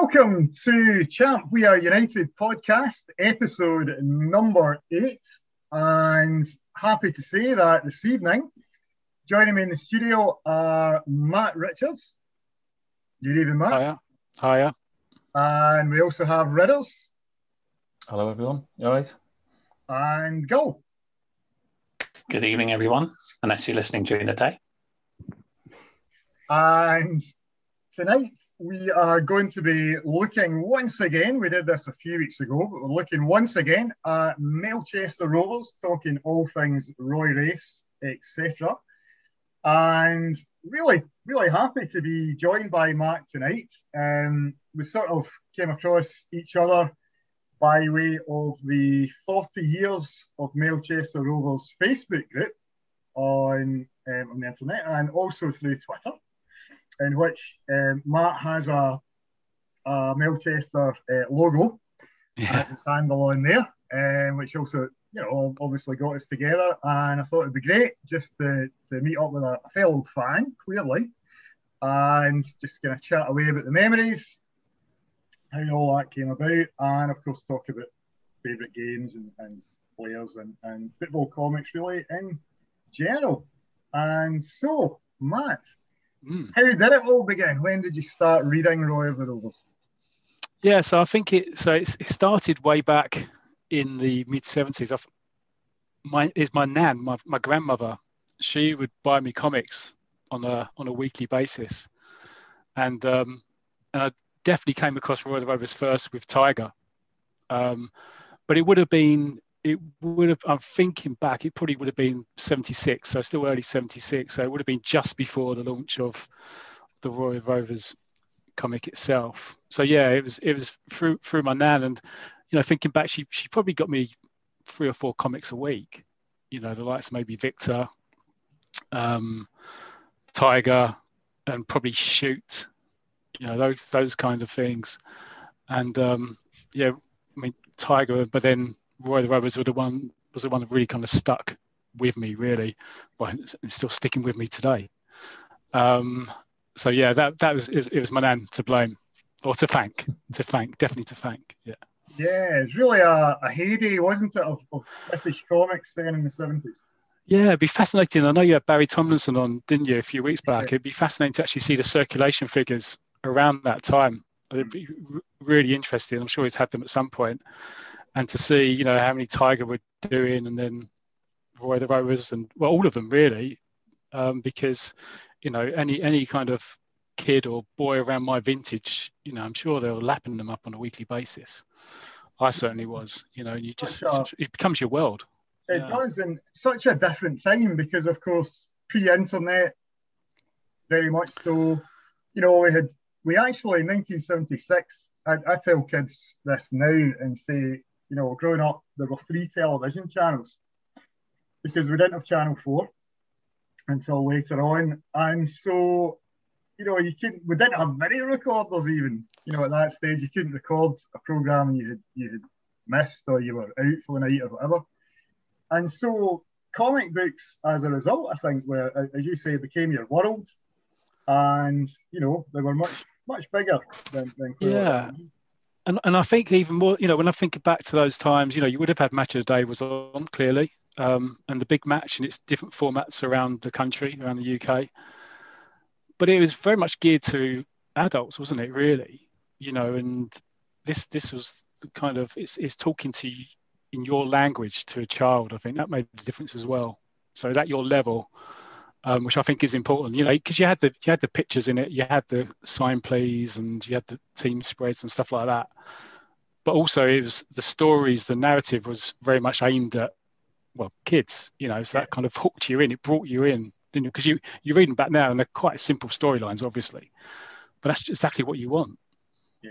Welcome to Champ We Are United podcast, episode number eight. And happy to say that this evening, joining me in the studio are Matt Richards. Good evening, Matt. Hiya. Hiya. And we also have Ridders Hello, everyone. You all right? and Gull. Good evening, everyone, unless you're listening during the day. And tonight we are going to be looking once again. We did this a few weeks ago, but we're looking once again at Melchester Rovers, talking all things Roy Race, etc. And really, really happy to be joined by Matt tonight. Um, we sort of came across each other by way of the 40 years of Melchester Rovers Facebook group on, um, on the internet and also through Twitter in which um, Matt has a, a Melchester uh, logo Yeah. as a standalone there, um, which also, you know, obviously got us together. And I thought it'd be great just to, to meet up with a, a fellow fan, clearly, and just kind of chat away about the memories, how all that came about, and of course, talk about favourite games and, and players and, and football comics, really, in general. And so, Matt, Mm. how did it all begin? When did you start reading Roy of the Rovers? Yeah, so I think it so it started way back in the mid seventies. My is my nan, my, my grandmother. She would buy me comics on a on a weekly basis, and um, and I definitely came across Roy of the Rovers first with Tiger, um, but it would have been it would have I'm thinking back it probably would have been seventy six, so still early seventy six. So it would have been just before the launch of the Roy of Rovers comic itself. So yeah, it was it was through through my nan, and you know, thinking back, she she probably got me three or four comics a week. You know, the likes maybe Victor, um, Tiger, and probably Shoot. You know, those those kind of things. And um, yeah, I mean Tiger, but then Roy the Rovers were the one was the one that really kind of stuck with me, really. It's it's still sticking with me today. Um, so yeah, that that was it was my nan to blame, or to thank, to thank, definitely to thank. Yeah. Yeah, it's really a, a heyday, wasn't it, of, of British comics then in the 70s? Yeah, it'd be fascinating. I know you had Barry Tomlinson on, didn't you, a few weeks back? Yeah. It'd be fascinating to actually see the circulation figures around that time. It'd be really interesting. I'm sure he's had them at some point, and to see, you know, how many Tiger were doing, and then Roy the Rovers, and well, all of them really, um, because you know, any any kind of kid or boy around my vintage, you know, I'm sure they were lapping them up on a weekly basis. I certainly was. You know, and you just it becomes your world. It Yeah. does, in such a different time because, of course, pre-internet, very much so. You know, we had we actually in 1976. I, I tell kids this now and say, you know, growing up, there were three television channels because we didn't have Channel Four until later on, and so you know, you couldn't. We didn't have video recorders even. You know, at that stage, you couldn't record a program you had you had missed or you were out for the night or whatever. And so, comic books, as a result, I think, were as you say, became your world, and you know, they were much much bigger than, than Yeah. And and I think even more, you know, when I think back to those times, you know, you would have had match of the day was on clearly, um, and the big match in its different formats around the country, around the UK. But it was very much geared to adults, wasn't it? Really, you know, and this this was kind of it's, it's talking to you in your language to a child. I think that made the difference as well. So at your level, um, which I think is important, you know, because you had the you had the pictures in it, you had the sign plays, and you had the team spreads and stuff like that. But also, it was the stories, the narrative was very much aimed at well kids, you know, so that kind of hooked you in. It brought you in, because you you're reading back now, and they're quite simple storylines, obviously, but that's exactly what you want. Yeah,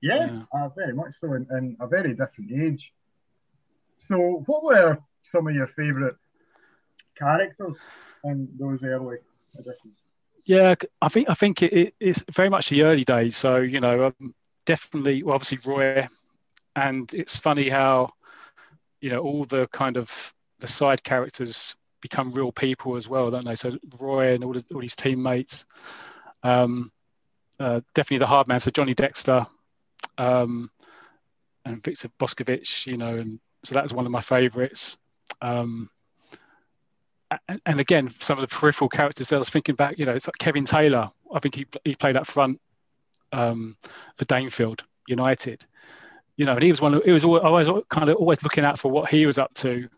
yeah, Yeah. Uh, very much so, in, in a very different age. So, what were some of your favourite characters in those early editions? Yeah, I think I think it, it, it's very much the early days. So you know, um, definitely, well, obviously Roy, and it's funny how you know all the kind of the side characters become real people as well, don't they? So Roy and all, the, all his teammates, um, uh, definitely the hard man. So Johnny Dexter, um, and Victor Boscovich, you know, and so that was one of my favourites. Um, and, again, some of the peripheral characters that I was thinking back, you know, it's like Kevin Taylor. I think he he played up front um, for Danefield United. You know, and he was one. Of, he was always, always kind of always looking out for what he was up to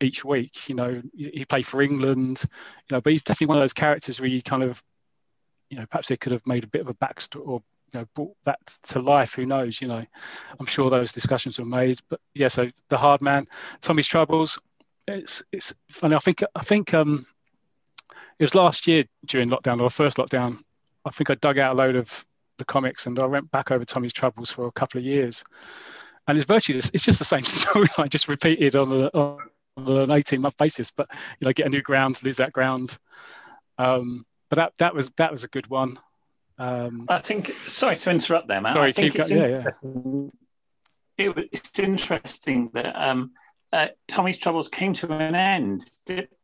each week. You know, he played for England. You know, but he's definitely one of those characters where you kind of, you know, perhaps they could have made a bit of a backstory or you know brought that to life. Who knows? You know, I'm sure those discussions were made. But yeah, so the hard man, Tommy's troubles. It's it's funny. I think I think um, it was last year during lockdown or first lockdown. I think I dug out a load of the comics and I went back over Tommy's troubles for a couple of years. And it's virtually just, it's just the same storyline, just repeated on, the, on an 18 month basis. But you know, get a new ground, lose that ground. Um, but that that was that was a good one. Um, I think. Sorry to interrupt there, man. Sorry, I think it's, yeah, yeah. It, it's interesting that um, uh, Tommy's troubles came to an end.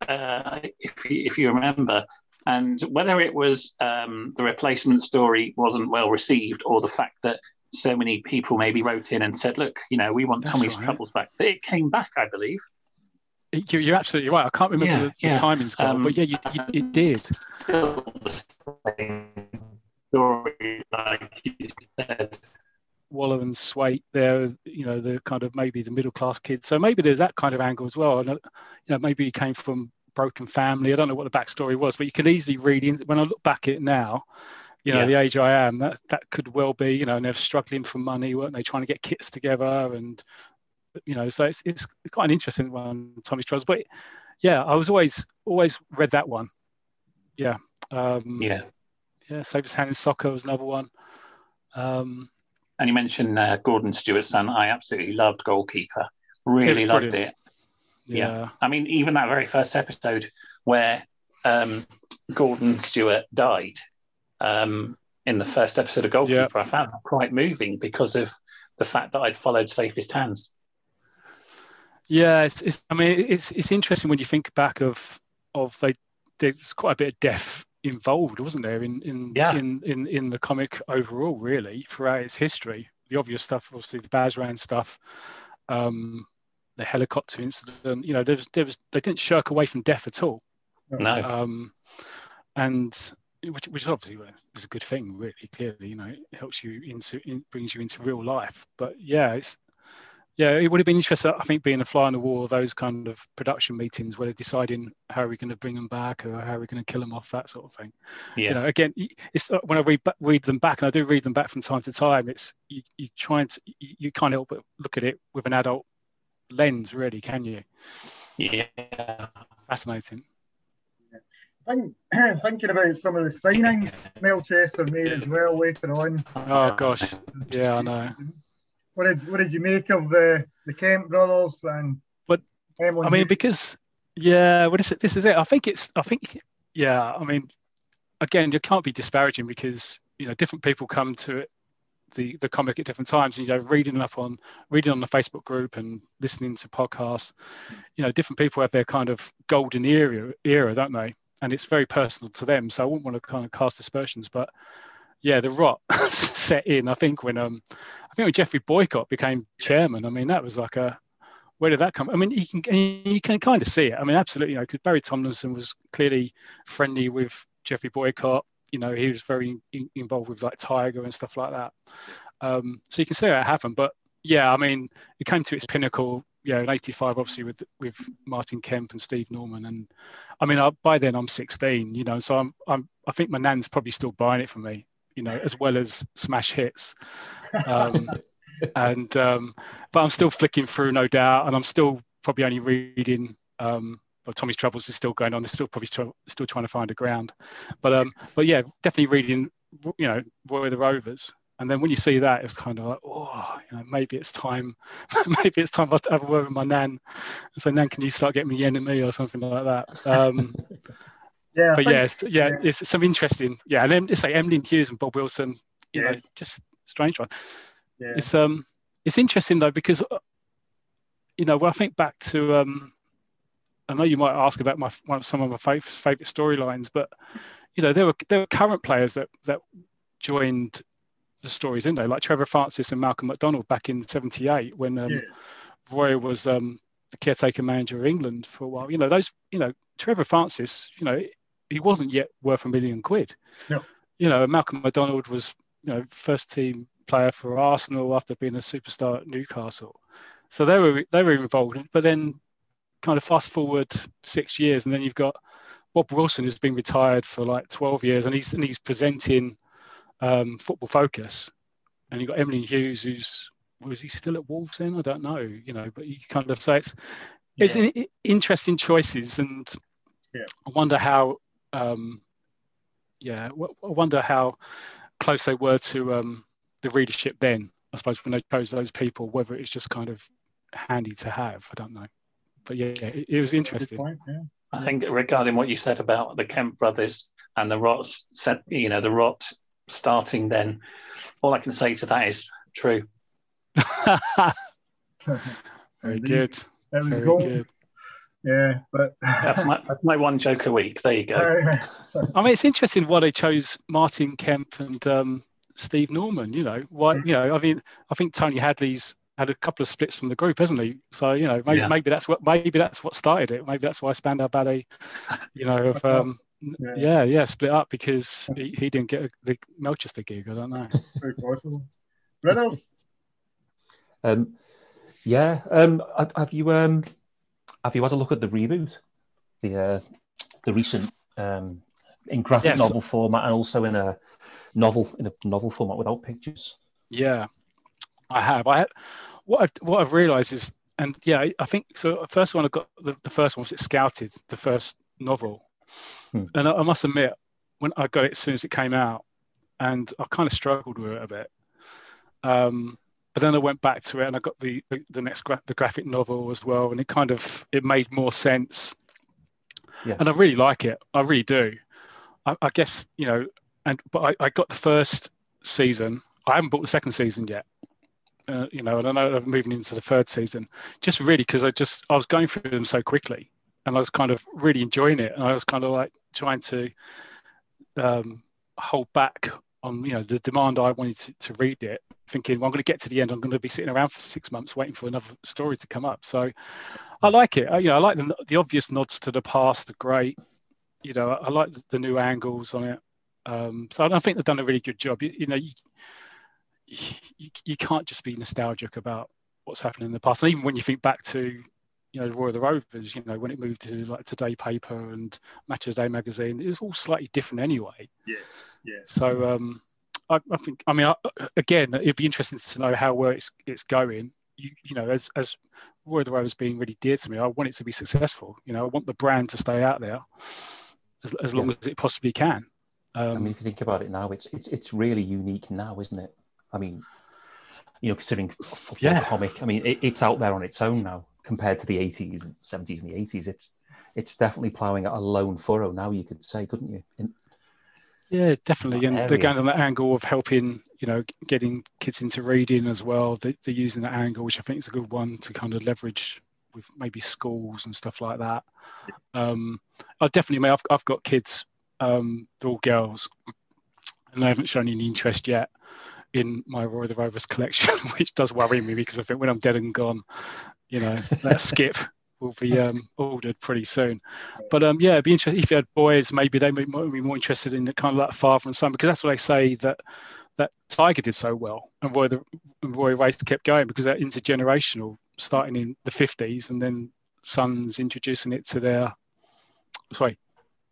Uh, if you, if you remember, and whether it was um, the replacement story wasn't well received, or the fact that so many people maybe wrote in and said, "Look, you know, we want That's Tommy's right. troubles back," it came back, I believe. You're absolutely right. I can't remember yeah, the, the yeah. timing, Scott, um, but yeah, you, you, it did. Still the same story, like you said. Waller and Swait, they're you know the kind of maybe the middle class kids. So maybe there's that kind of angle as well. And you know maybe he came from broken family. I don't know what the backstory was, but you can easily read in when I look back at it now. You know, yeah. the age I am, that that could well be. You know, and they're struggling for money, weren't they? Trying to get kits together, and you know, so it's it's quite an interesting one, Tommy's Troubles. But yeah, I was always always read that one. Yeah. Um, yeah. Yeah. Safest Hands in Soccer was another one. Um, and you mentioned uh, Gordon Stewart's son. I absolutely loved Goalkeeper. Really loved it. Yeah. yeah. I mean, even that very first episode where um, Gordon Stewart died um, in the first episode of Goalkeeper, yeah. I found that quite moving because of the fact that I'd followed Safest Hands. Yeah, it's, it's I mean, it's it's interesting when you think back of of they, there's quite a bit of death involved, wasn't there, in in, yeah. in in in the comic overall, really, throughout its history. The obvious stuff, obviously, the Basran stuff, um, the helicopter incident. You know, there was, there was they didn't shirk away from death at all. No. Um, and which, which obviously was a good thing, really. Clearly, you know, it helps you into, it brings you into real life. But yeah, it's yeah, it would have been interesting. I think being a fly on the wall, those kind of production meetings where they're deciding how are we going to bring them back or how are we going to kill them off, that sort of thing. Yeah. You know, again, it's uh, when I read read them back, and I do read them back from time to time. It's you, you trying to you, you can't help but look at it with an adult lens, really, can you? Yeah. Fascinating. Think, thinking about some of the signings Melchester made as well later on. Oh gosh, yeah, I know. What did what did you make of the the Kemp brothers and? But I mean, because yeah, what is it? This is it. I think it's. I think yeah. I mean, again, you can't be disparaging because you know different people come to it the the comic at different times and you know reading up on reading on the facebook group and listening to podcasts you know different people have their kind of golden era era don't they and it's very personal to them so i wouldn't want to kind of cast aspersions but yeah the rot set in i think when um i think when geoffrey boycott became chairman i mean that was like a where did that come? I mean, you can you can kind of see it. I mean, absolutely, you know, because Barry Tomlinson was clearly friendly with Geoffrey Boycott you know he was very in, involved with like Tiger and stuff like that. Um, so you can see how it happened. But yeah, I mean, it came to its pinnacle. Yeah, in '85, obviously with with Martin Kemp and Steve Norman, and I mean, I, by then I'm 16, you know, so I'm I'm I think my nan's probably still buying it for me, you know, as well as smash hits. Um, and um, but I'm still flicking through, no doubt, and I'm still probably only reading um, but Tommy's troubles is still going on. They're still probably still, still trying to find a ground, but um, but yeah, definitely reading, you know, Roy the Rovers. And then when you see that, it's kind of like, oh, you know, maybe it's time, maybe it's time to have a word with my nan and say, Nan, can you start getting me the enemy or something like that? Um, yeah, but yeah, it's, yeah, yeah, it's some interesting, yeah. And then it's like Emlyn Hughes and Bob Wilson, you yes. know, just strange one. Yeah. It's um, it's interesting though because, you know, when I think back to um, I know you might ask about my one of some of my favorite, favorite storylines, but you know there were there were current players that that joined the stories, in there. Like Trevor Francis and Malcolm McDonald back in '78 when um, yeah. Roy was um, the caretaker manager of England for a while. You know, those, you know, Trevor Francis, you know, he wasn't yet worth a million quid. No. You know, Malcolm McDonald was, you know, first team player for Arsenal after being a superstar at Newcastle. So they were they were involved. But then kind of fast forward six years and then you've got Bob Wilson who's been retired for like 12 years and he's and he's presenting um, Football Focus. And you've got Emlyn Hughes who's was he still at Wolves then? I don't know, you know, but you kind of say it's yeah. it's interesting choices, and yeah. I wonder how, um, yeah, I wonder how close they were to um, the readership then. I suppose when they chose those people, whether it's just kind of handy to have, I don't know. But yeah, it, it was interesting. Point, yeah. I think regarding what you said about the Kemp brothers and the Rotts, you know, the Rot starting then, all I can say to that is true. Very good. That was Very gold. good. Yeah, but that's my that's my one joke a week. There you go. I mean, it's interesting why they chose Martin Kemp and um, Steve Norman. You know, why? You know, I mean, I think Tony Hadley's had a couple of splits from the group, hasn't he? So you know, maybe, yeah. maybe that's what maybe that's what started it. Maybe that's why Spandau Ballet, you know, of um, yeah. yeah, yeah, split up because he, he didn't get the Melchester gig. I don't know. Very possible. Reynolds. Um, yeah. Um, have you um, have you had a look at the reboot, the uh, the recent um, in graphic yes. novel format and also in a novel in a novel format without pictures? Yeah, I have. I what I've, what I've realised is, and yeah, I think so. First one I got the, the first one was it Scouted, the first novel, hmm. and I, I must admit when I got it as soon as it came out, and I kind of struggled with it a bit. Um, but then I went back to it and I got the the, the next gra- the graphic novel as well, and it kind of it made more sense. Yeah. And I really like it. I really do. I, I guess you know, and but I, I got the first season. I haven't bought the second season yet. Uh, you know, and I know I'm moving into the third season. Just really because I just I was going through them so quickly, and I was kind of really enjoying it, and I was kind of like trying to um, hold back on you know the demand I wanted to, to read it, thinking well, I'm going to get to the end. I'm going to be sitting around for six months waiting for another story to come up. So I like it. I, you know, I like the, the obvious nods to the past. the great. You know, I like the new angles on it. Um, so I think they've done a really good job. You, you know, you, you, you can't just be nostalgic about what's happened in the past. And even when you think back to you know, Roy of the Rovers, you know, when it moved to like Today paper and Match of the Day magazine, it was all slightly different anyway. Yeah. Yeah. So um, I, I think I mean I, again it'd be interesting to know how well it's it's going. You, you know, as as Roy the Rovers being really dear to me, I want it to be successful. You know, I want the brand to stay out there as, as long yeah. as it possibly can. Um, I mean, if you think about it now, it's it's it's really unique now, isn't it? I mean, you know, considering football yeah. comic, I mean, it, it's out there on its own now compared to the 80s, 70s, and the 80s. It's it's definitely ploughing a lone furrow now. You could say, couldn't you? In, yeah, definitely. And they're going on that angle of helping, you know, getting kids into reading as well. They, are using that angle, which I think is a good one to kind of leverage with maybe schools and stuff like that. Um, I definitely, I've, I've got kids, um, they're all girls, and they haven't shown any interest yet in my Roy the Rovers collection, which does worry me because I think when I'm dead and gone, you know, let's skip will be um, ordered pretty soon. But um, yeah, it'd be interesting if you had boys. Maybe they might be more interested in the kind of that father and son because that's what they say that that Tiger did so well, and Roy the and Roy Race kept going because they're intergenerational, starting in the fifties, and then sons introducing it to their sorry,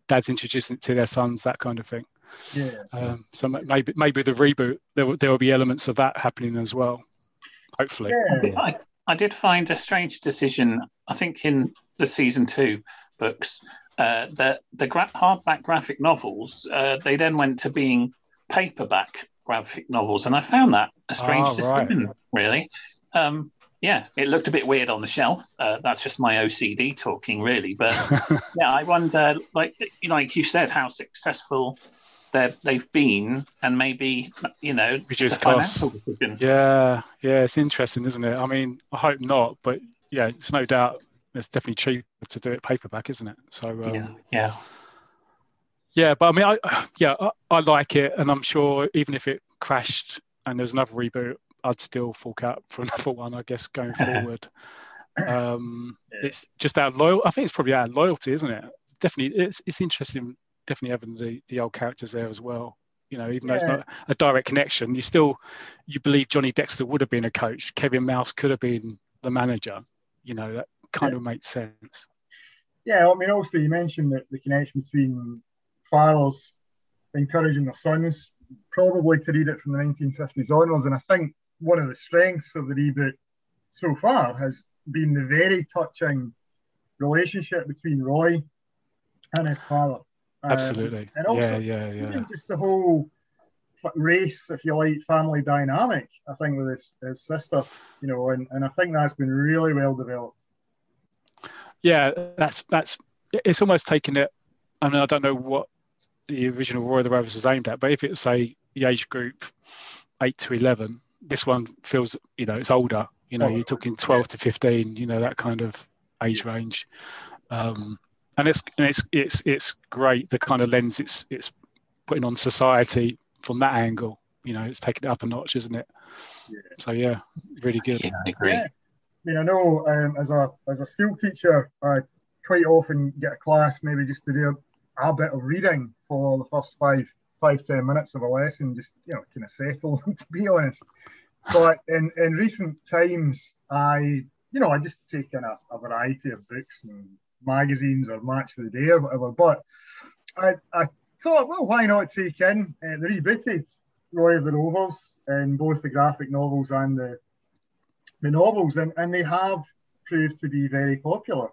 dads introducing it to their sons, that kind of thing. Yeah. Um, so maybe maybe the reboot there will, there will be elements of that happening as well. Hopefully. Yeah. I did find a strange decision. I think in the season two books, uh, that the gra- hardback graphic novels uh, they then went to being paperback graphic novels, and I found that a strange oh, decision. Right. Really, um, yeah, it looked a bit weird on the shelf. Uh, that's just my OCD talking, really. But yeah, I wonder, like like you said, how successful they've been, and maybe you know, reduce costs. Yeah, yeah, it's interesting, isn't it? I mean, I hope not, but yeah, it's no doubt it's definitely cheaper to do it paperback, isn't it? So um, yeah, yeah, yeah. But I mean, I yeah, I, I, like it, and I'm sure even if it crashed and there's another reboot, I'd still fork out for another one, I guess, going forward. um, yeah. It's just of loyal. I think it's probably of loyalty, isn't it? Definitely, it's it's interesting. Definitely having the the old characters there as well. You know, even yeah. though it's not a direct connection, you still you believe Johnny Dexter would have been a coach. Kevin Mouse could have been the manager. You know, that kind yeah. of makes sense. Yeah, I mean, obviously you mentioned that the connection between fathers encouraging their sons probably to read it from the 1950s onwards, and I think one of the strengths of the reboot so far has been the very touching relationship between Roy and his father. Um, Absolutely. And also, yeah, yeah, yeah. just the whole race, if you like, family dynamic, I think, with his, his sister, you know, and, and I think that's been really well developed. Yeah, that's, that's, it's almost taken it, I mean, I don't know what the original Roy of the Rovers was aimed at, but if it's, say, the age group 8 to 11, this one feels, you know, it's older. You know, oh, you're talking 12 to 15, you know, that kind of age range. Um, and it's and it's it's it's great the kind of lens it's it's putting on society from that angle. You know, it's taking it up a notch, isn't it? Yeah. So yeah, really good. Yeah, I agree. Yeah. I mean, I know um, as a as a school teacher, I quite often get a class maybe just to do a, a bit of reading for the first five five ten minutes of a lesson, just you know, kind of settle. to be honest, but in in recent times, I you know I just take in a, a variety of books and magazines or Match of the Day or whatever. But I, I thought, well, why not take in uh, the rebooted Roy of the Rovers in both the graphic novels and the the novels, and, and they have proved to be very popular.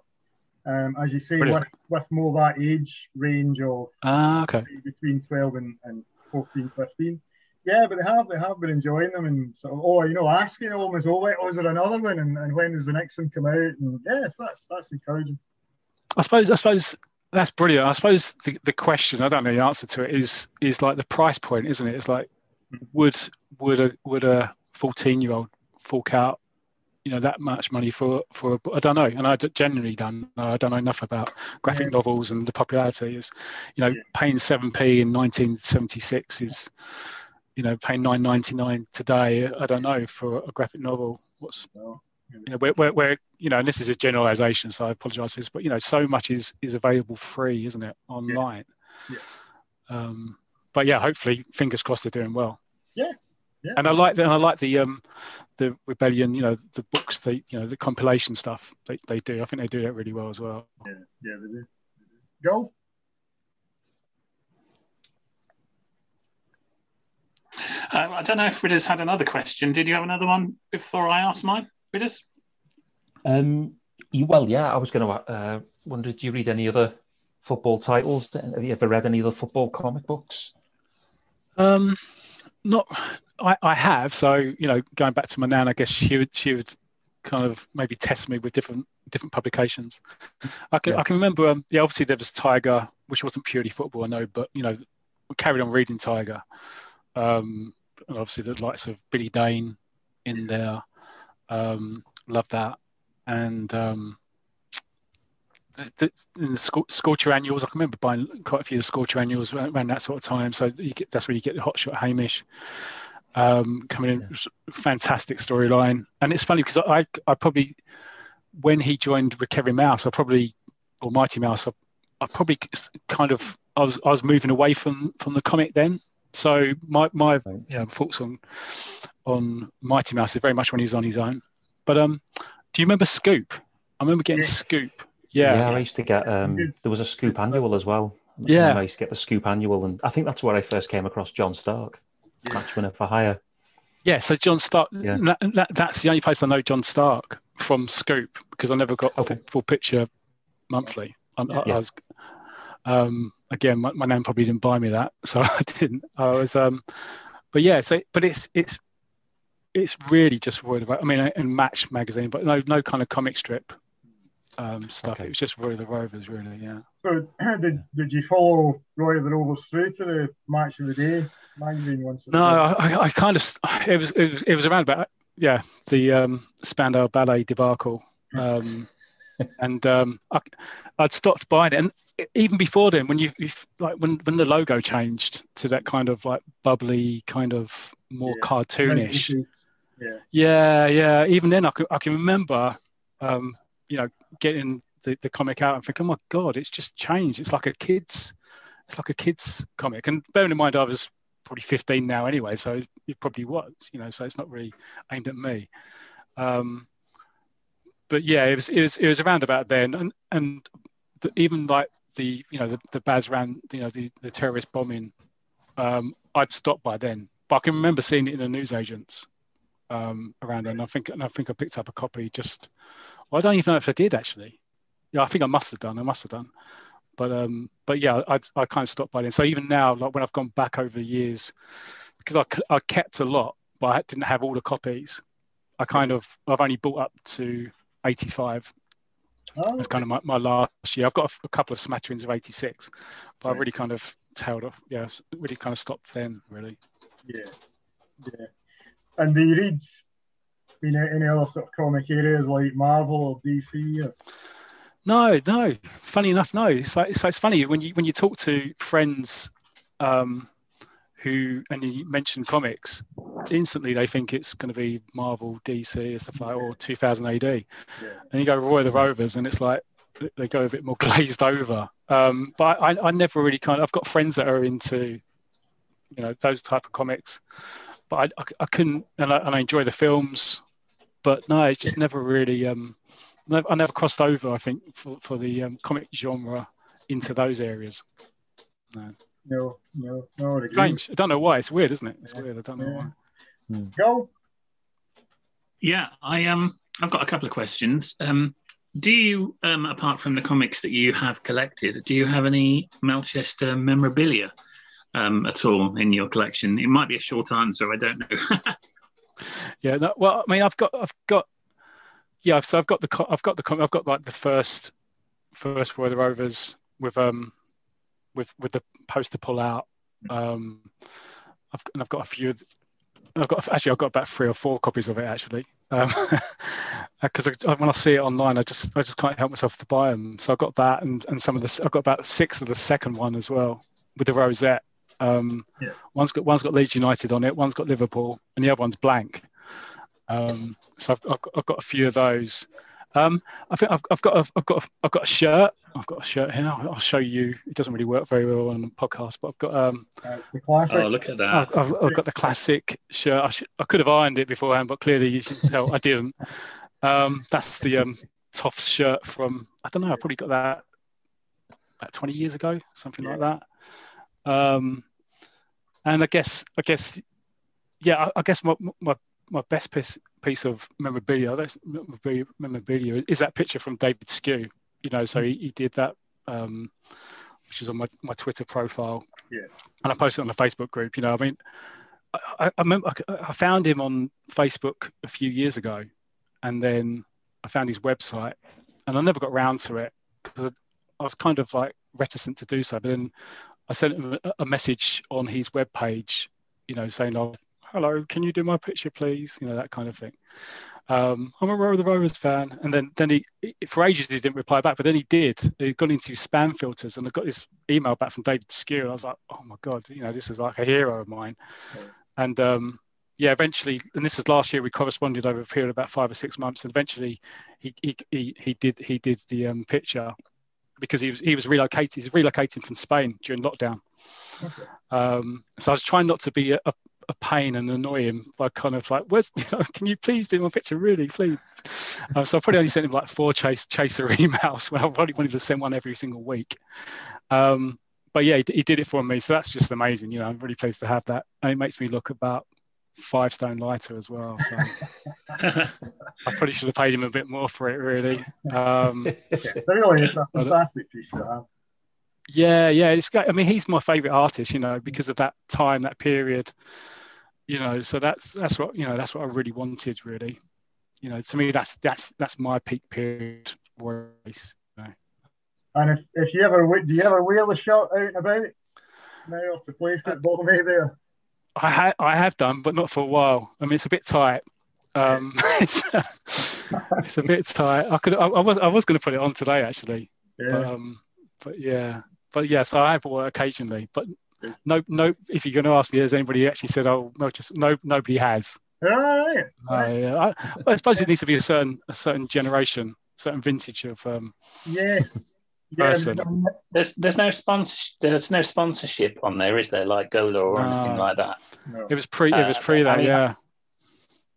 Um, as you say, with, with more that age range of ah, okay. between 12 and, and 14, 15. Yeah, but they have they have been enjoying them and sort of oh you know asking them as well, oh is there another one and, and when does the next one come out and yes that's that's encouraging. I suppose I suppose that's brilliant. I suppose the, the question I don't know the answer to it is is like the price point, isn't it? It's like would would a would a fourteen year old fork out you know that much money for for I don't know, and I genuinely don't know. I don't know enough about graphic yeah. novels and the popularity. Is you know yeah. paying seven p in 1976 is you know paying 9.99 today. I don't know for a graphic novel. What's you know, where, where, where, you know, and this is a generalization, so I apologize for this, but you know, so much is is available free, isn't it, online? Yeah. yeah. Um, but yeah, hopefully, fingers crossed, they're doing well. Yeah. Yeah. And I like the, and I like the um, the rebellion. You know, the books they, you know, the compilation stuff they, they do. I think they do that really well as well. Yeah, yeah, they do. Gull. Uh, I don't know if Ridders had another question. Did you have another one before I asked mine? With? Um, you, well, yeah, I was going to uh, wonder, do you read any other football titles? Have you ever read any other football comic books? Um, not, I, I have. So, you know, going back to my nan, I guess she would, she would kind of maybe test me with different different publications. I can yeah. I can remember. Um, yeah, obviously there was Tiger, which wasn't purely football, I know, but you know, we carried on reading Tiger. Um, and obviously the likes of Billy Dane in there. Um, love that. And um, the, the, in the Scorcher annuals, I can remember buying quite a few of the Scorcher annuals around that sort of time. So get, that's where you get the hot shot Hamish um, coming in. Yeah. Fantastic storyline. And it's funny because I, I probably, when he joined with Kevin Mouse, I probably, or Mighty Mouse, I, I probably kind of, I was, I was moving away from, from the comic then. So my, my you know, thoughts on on Mighty Mouse is very much when he was on his own. But um, do you remember Scoop? I remember getting yeah. Scoop. Yeah. Yeah, I used to get um, there was a Scoop annual as well. Yeah, I used to get the Scoop annual, and I think that's where I first came across John Stark, yeah. match winner for hire. Yeah, so John Stark. Yeah. That, that, that's the only place I know John Stark from Scoop because I never got okay. full, full picture monthly. I, yeah. I was, um, again, my, my name probably didn't buy me that, so I didn't. I was, um, but yeah. So, but it's it's it's really just Roy the I mean, in Match magazine, but no, no kind of comic strip um, stuff. Okay. It was just Roy the Rovers, really. Yeah. So, did, did you follow Roy the Rovers through to the Match of the Day magazine once? No, I, I, kind of. It was, it was it was around about yeah the um, Spandau Ballet debacle. Um, and um, I, would stopped buying it. And even before then, when you like when when the logo changed to that kind of like bubbly, kind of more yeah. cartoonish. Yeah. yeah, yeah. Even then, I can I can remember, um, you know, getting the, the comic out and think, oh my god, it's just changed. It's like a kids, it's like a kids comic. And bearing in mind, I was probably 15 now anyway, so it probably was, you know. So it's not really aimed at me. Um, but yeah, it was it was it was around about then, and and the, even like the you know the the Basran you know the the terrorist bombing, um, I'd stopped by then, but I can remember seeing it in the newsagents um, around then. And I think and I think I picked up a copy just. Well, I don't even know if I did actually. Yeah, I think I must have done. I must have done. But um, but yeah, I I kind of stopped by then. So even now, like when I've gone back over the years, because I I kept a lot, but I didn't have all the copies. I kind of I've only bought up to 85. Oh, That's kind of my, my last year. I've got a, a couple of smatterings of 86, but I've really kind of tailed off. Yeah, really kind of stopped then, really. Yeah, yeah. And do you read you know, any other sort of comic areas like Marvel or DC? Or... No, no. Funny enough, no. It's like, it's, it's funny when you when you talk to friends um, who and you mention comics, instantly they think it's going to be Marvel, DC, and stuff like, or 2000 AD. Yeah. And you go Roy the Rovers, and it's like they go a bit more glazed over. Um, but I, I never really kind of. I've got friends that are into, you know, those type of comics, but I, I, I couldn't, and I, and I enjoy the films, but no, it's just never really. Um, I never crossed over. I think for for the um, comic genre into those areas. No no, no, no. Strange. I don't know why. It's weird, isn't it? It's yeah. weird. I don't know yeah. why. Hmm. Gull. Yeah, I um, I've got a couple of questions. Um, do you, um, apart from the comics that you have collected, do you have any Melchester memorabilia um, at all in your collection? It might be a short answer. I don't know. yeah. No, well, I mean, I've got, I've got, yeah. So I've got the, I've got the, I've got like the first, first Roy the Rovers with um with with the poster pull out. Um, I've and I've got a few. I've got actually I've got about three or four copies of it actually, because um, when I see it online, I just I just can't help myself to buy them. So I've got that and and some of the I've got about six of the second one as well with the rosette. Um, yeah. One's got one's got Leeds United on it, one's got Liverpool, and the other one's blank. Um, so I've, I've, I've got a few of those. Um, I think I've, I've got a, I've got a, I've got a shirt. I've got a shirt here. I'll, I'll, show you. It doesn't really work very well on the podcast, but I've got um. That's the classic. Oh, look at that! I've, I've, I've got the classic shirt. I, should, I could have ironed it beforehand, but clearly you can tell I didn't. Um, that's the um Toffs shirt from I don't know. I probably got that about 20 years ago, something yeah. like that. Um, and I guess I guess yeah, I, I guess my my my best piece piece of memorabilia, that's memorabilia, is that picture from David Sque. You know, so he, he did that, um, which is on my, my Twitter profile. Yeah. And I posted on the Facebook group. You know, I mean, I, I, remember I, found him on Facebook a few years ago, and then I found his website, and I never got around to it because I, I was kind of like reticent to do so. But then I sent him a, a message on his webpage, you know, saying, "I've hello, can you do my picture, please? You know, that kind of thing. Um, I'm a Roy the Rovers fan. And then, then he, for ages, he didn't reply back, but then he did. He got into spam filters and I got this email back from David Sque. And I was like, oh my God, you know, this is like a hero of mine. And um, yeah, eventually, and this is last year, we corresponded over a period of about five or six months. And eventually he, he, he, he did, he did the um, picture because he was, he was relocated, he's relocating from Spain during lockdown. Okay. Um, so I was trying not to be a, a a pain and annoy him by kind of like, "Where's you know, can you please do my picture, really, please?" Um, so I probably only sent him like four chase chaser emails when I probably wanted to send one every single week. Um, but yeah, he, he, did it for me, so that's just amazing. You know, I'm really pleased to have that, and it makes me look about five stone lighter as well. So I probably should have paid him a bit more for it, really. Um, really, it's a fantastic piece to have. Yeah, yeah, it's. I mean, he's my favorite artist, you know, because of that time, that period you know so that's that's what you know that's what i really wanted really you know to me that's that's that's my peak period race you know. and if, if you ever do you ever wear the shirt out and about now off to play football maybe i ha- i have done but not for a while i mean it's a bit tight Um, it's, it's, a bit tight. I could, I, I was, I was going to put it on today actually, yeah. but, um, but yeah, but yes, I have work occasionally. But no, no. If you're going to ask me, has anybody actually said, "Oh, no, just no"? Nobody has. Right. Uh, I, I, suppose it needs to be a certain, a certain generation, certain vintage of. Um, yes. Person. There's there's no sponsor there's no sponsorship on there, is there? Like Gola or no. anything like that. No. It was pre. It was pre uh, that. I mean, yeah.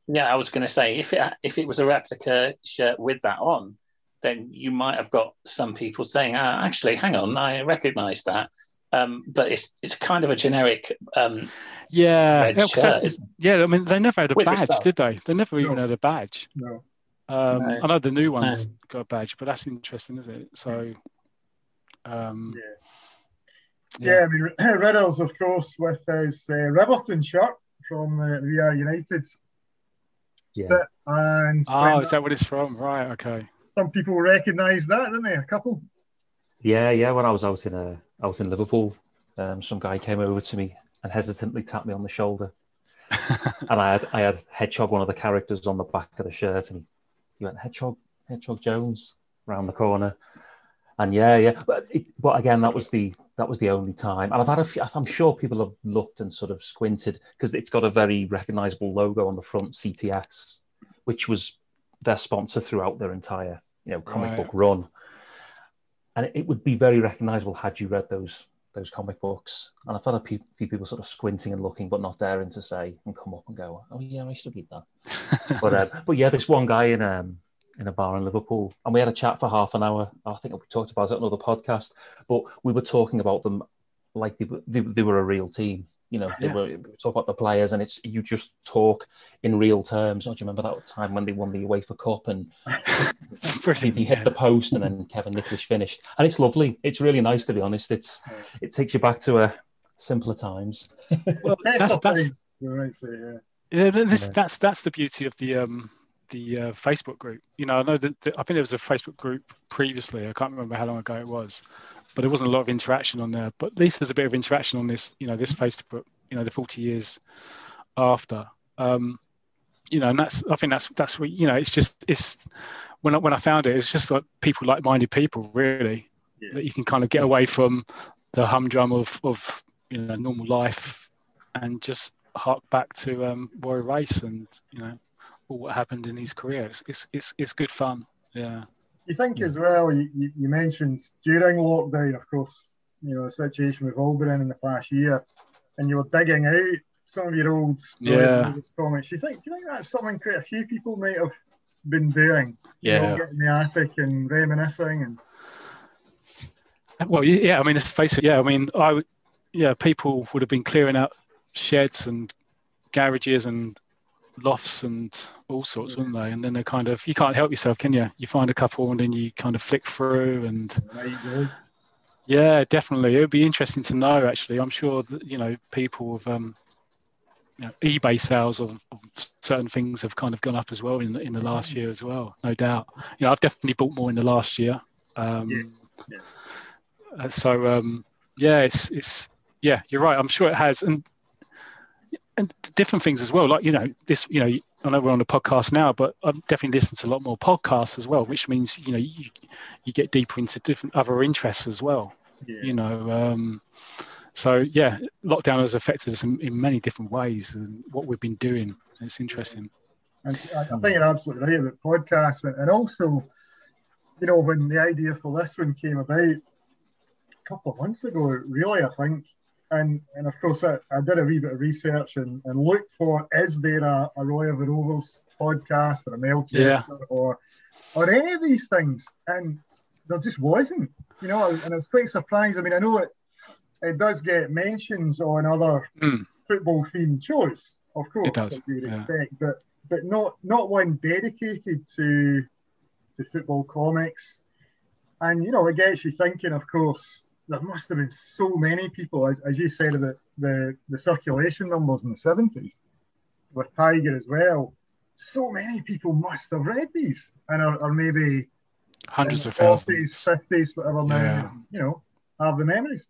Yeah, I was going to say if it if it was a replica shirt with that on, then you might have got some people saying, ah, actually, hang on, I recognise that. Um, but it's it's kind of a generic. Um, yeah, shirt, yeah. I mean, they never had a badge, did they? They never no. even had a badge. No. Um, no. I know the new ones no. got a badge, but that's interesting, isn't it? So, um, yeah. yeah. I mean, Ridders, of course, with his uh, Riverton shirt from uh, We United. Yeah. And oh, is that what it's from? Right. Okay some people recognise that, didn't they? A couple. Yeah, yeah. When I was out in uh, out in Liverpool, um, some guy came over to me and hesitantly tapped me on the shoulder, and I had I had Hedgehog, one of the characters, on the back of the shirt, and he went Hedgehog, Hedgehog Jones, round the corner, and yeah, yeah. But it, but again, that was the that was the only time, and I've had a few, I'm sure people have looked and sort of squinted because it's got a very recognisable logo on the front, CTS, which was their sponsor throughout their entire you know comic right. book run, and it would be very recognisable had you read those those comic books. And I've had a few, few, people sort of squinting and looking, but not daring to say and come up and go, "Oh yeah, I used to read that." but uh, but yeah, this one guy in um in a bar in Liverpool, and we had a chat for half an hour. I think we talked about it on another podcast, but we were talking about them like they, they, they were a real team. You know, they yeah. were talk about the players, and it's you just talk in real terms. Oh, do you remember that time when they won the UEFA Cup and he hit the post, and then Kevin Nicholas finished, and it's lovely. It's really nice to be honest. It's it takes you back to a uh, simpler times. well, that's, that's yeah. yeah, this, that's that's the beauty of the um the uh, Facebook group. You know, I know that, that I think there was a Facebook group previously. I can't remember how long ago it was, but there wasn't a lot of interaction on there. But at least there's a bit of interaction on this, you know, this Facebook, you know, the 40 years after. Um, you know, and that's I think that's that's what you know. It's just it's when I, when I found it, it's just like people like-minded people, really, yeah. that you can kind of get away from the humdrum of of you know normal life and just hark back to um, Roy Race and you know all what happened in his career. It's it's it's, it's good fun. Yeah you think as well, you, you mentioned during lockdown, of course, you know, the situation we've all been in in the past year, and you were digging out some of your old yeah. comics. You think, do you think that's something quite a few people might have been doing? Yeah. You know, getting the attic and reminiscing and. Well, yeah, I mean, let's face it. Yeah, I mean, I, yeah, people would have been clearing out sheds and garages and lofts and all sorts, wouldn't they? And then they kind of you can't help yourself, can you? You find a couple and then you kind of flick through and yeah, definitely. It would be interesting to know. Actually, I'm sure that you know people have um, you know, eBay sales of, of, certain things have kind of gone up as well in the, in the last year as well, no doubt. You know, I've definitely bought more in the last year. Um, yes. Yeah. Uh, so um, yeah, it's it's yeah, you're right. I'm sure it has, and and different things as well. Like you know, this you know, I know we're on a podcast now, but I'm definitely listening to a lot more podcasts as well, which means you know you you get deeper into different other interests as well. Yeah. You know, um, so yeah, lockdown has affected us in, in, many different ways, and what we've been doing. It's interesting. And I think you're absolutely right about podcasts, and also, you know, when the idea for this one came about a couple of months ago, really, I think and and of course I, I did a wee bit of research and, and looked for is there a, a Roy of the Rovers podcast or a Melchester yeah. or or any of these things and there just wasn't you know and I was quite surprised I mean I know it it does get mentions on other mm. football themed shows of course as you'd yeah. expect but but not not one dedicated to to football comics and you know it gets you thinking of course there must have been so many people, as, as you said about the, the circulation numbers in the 70s with Tiger as well. So many people must have read these and are, are maybe hundreds of 40s, thousands, 50s, whatever, yeah. now, you know, have the memories.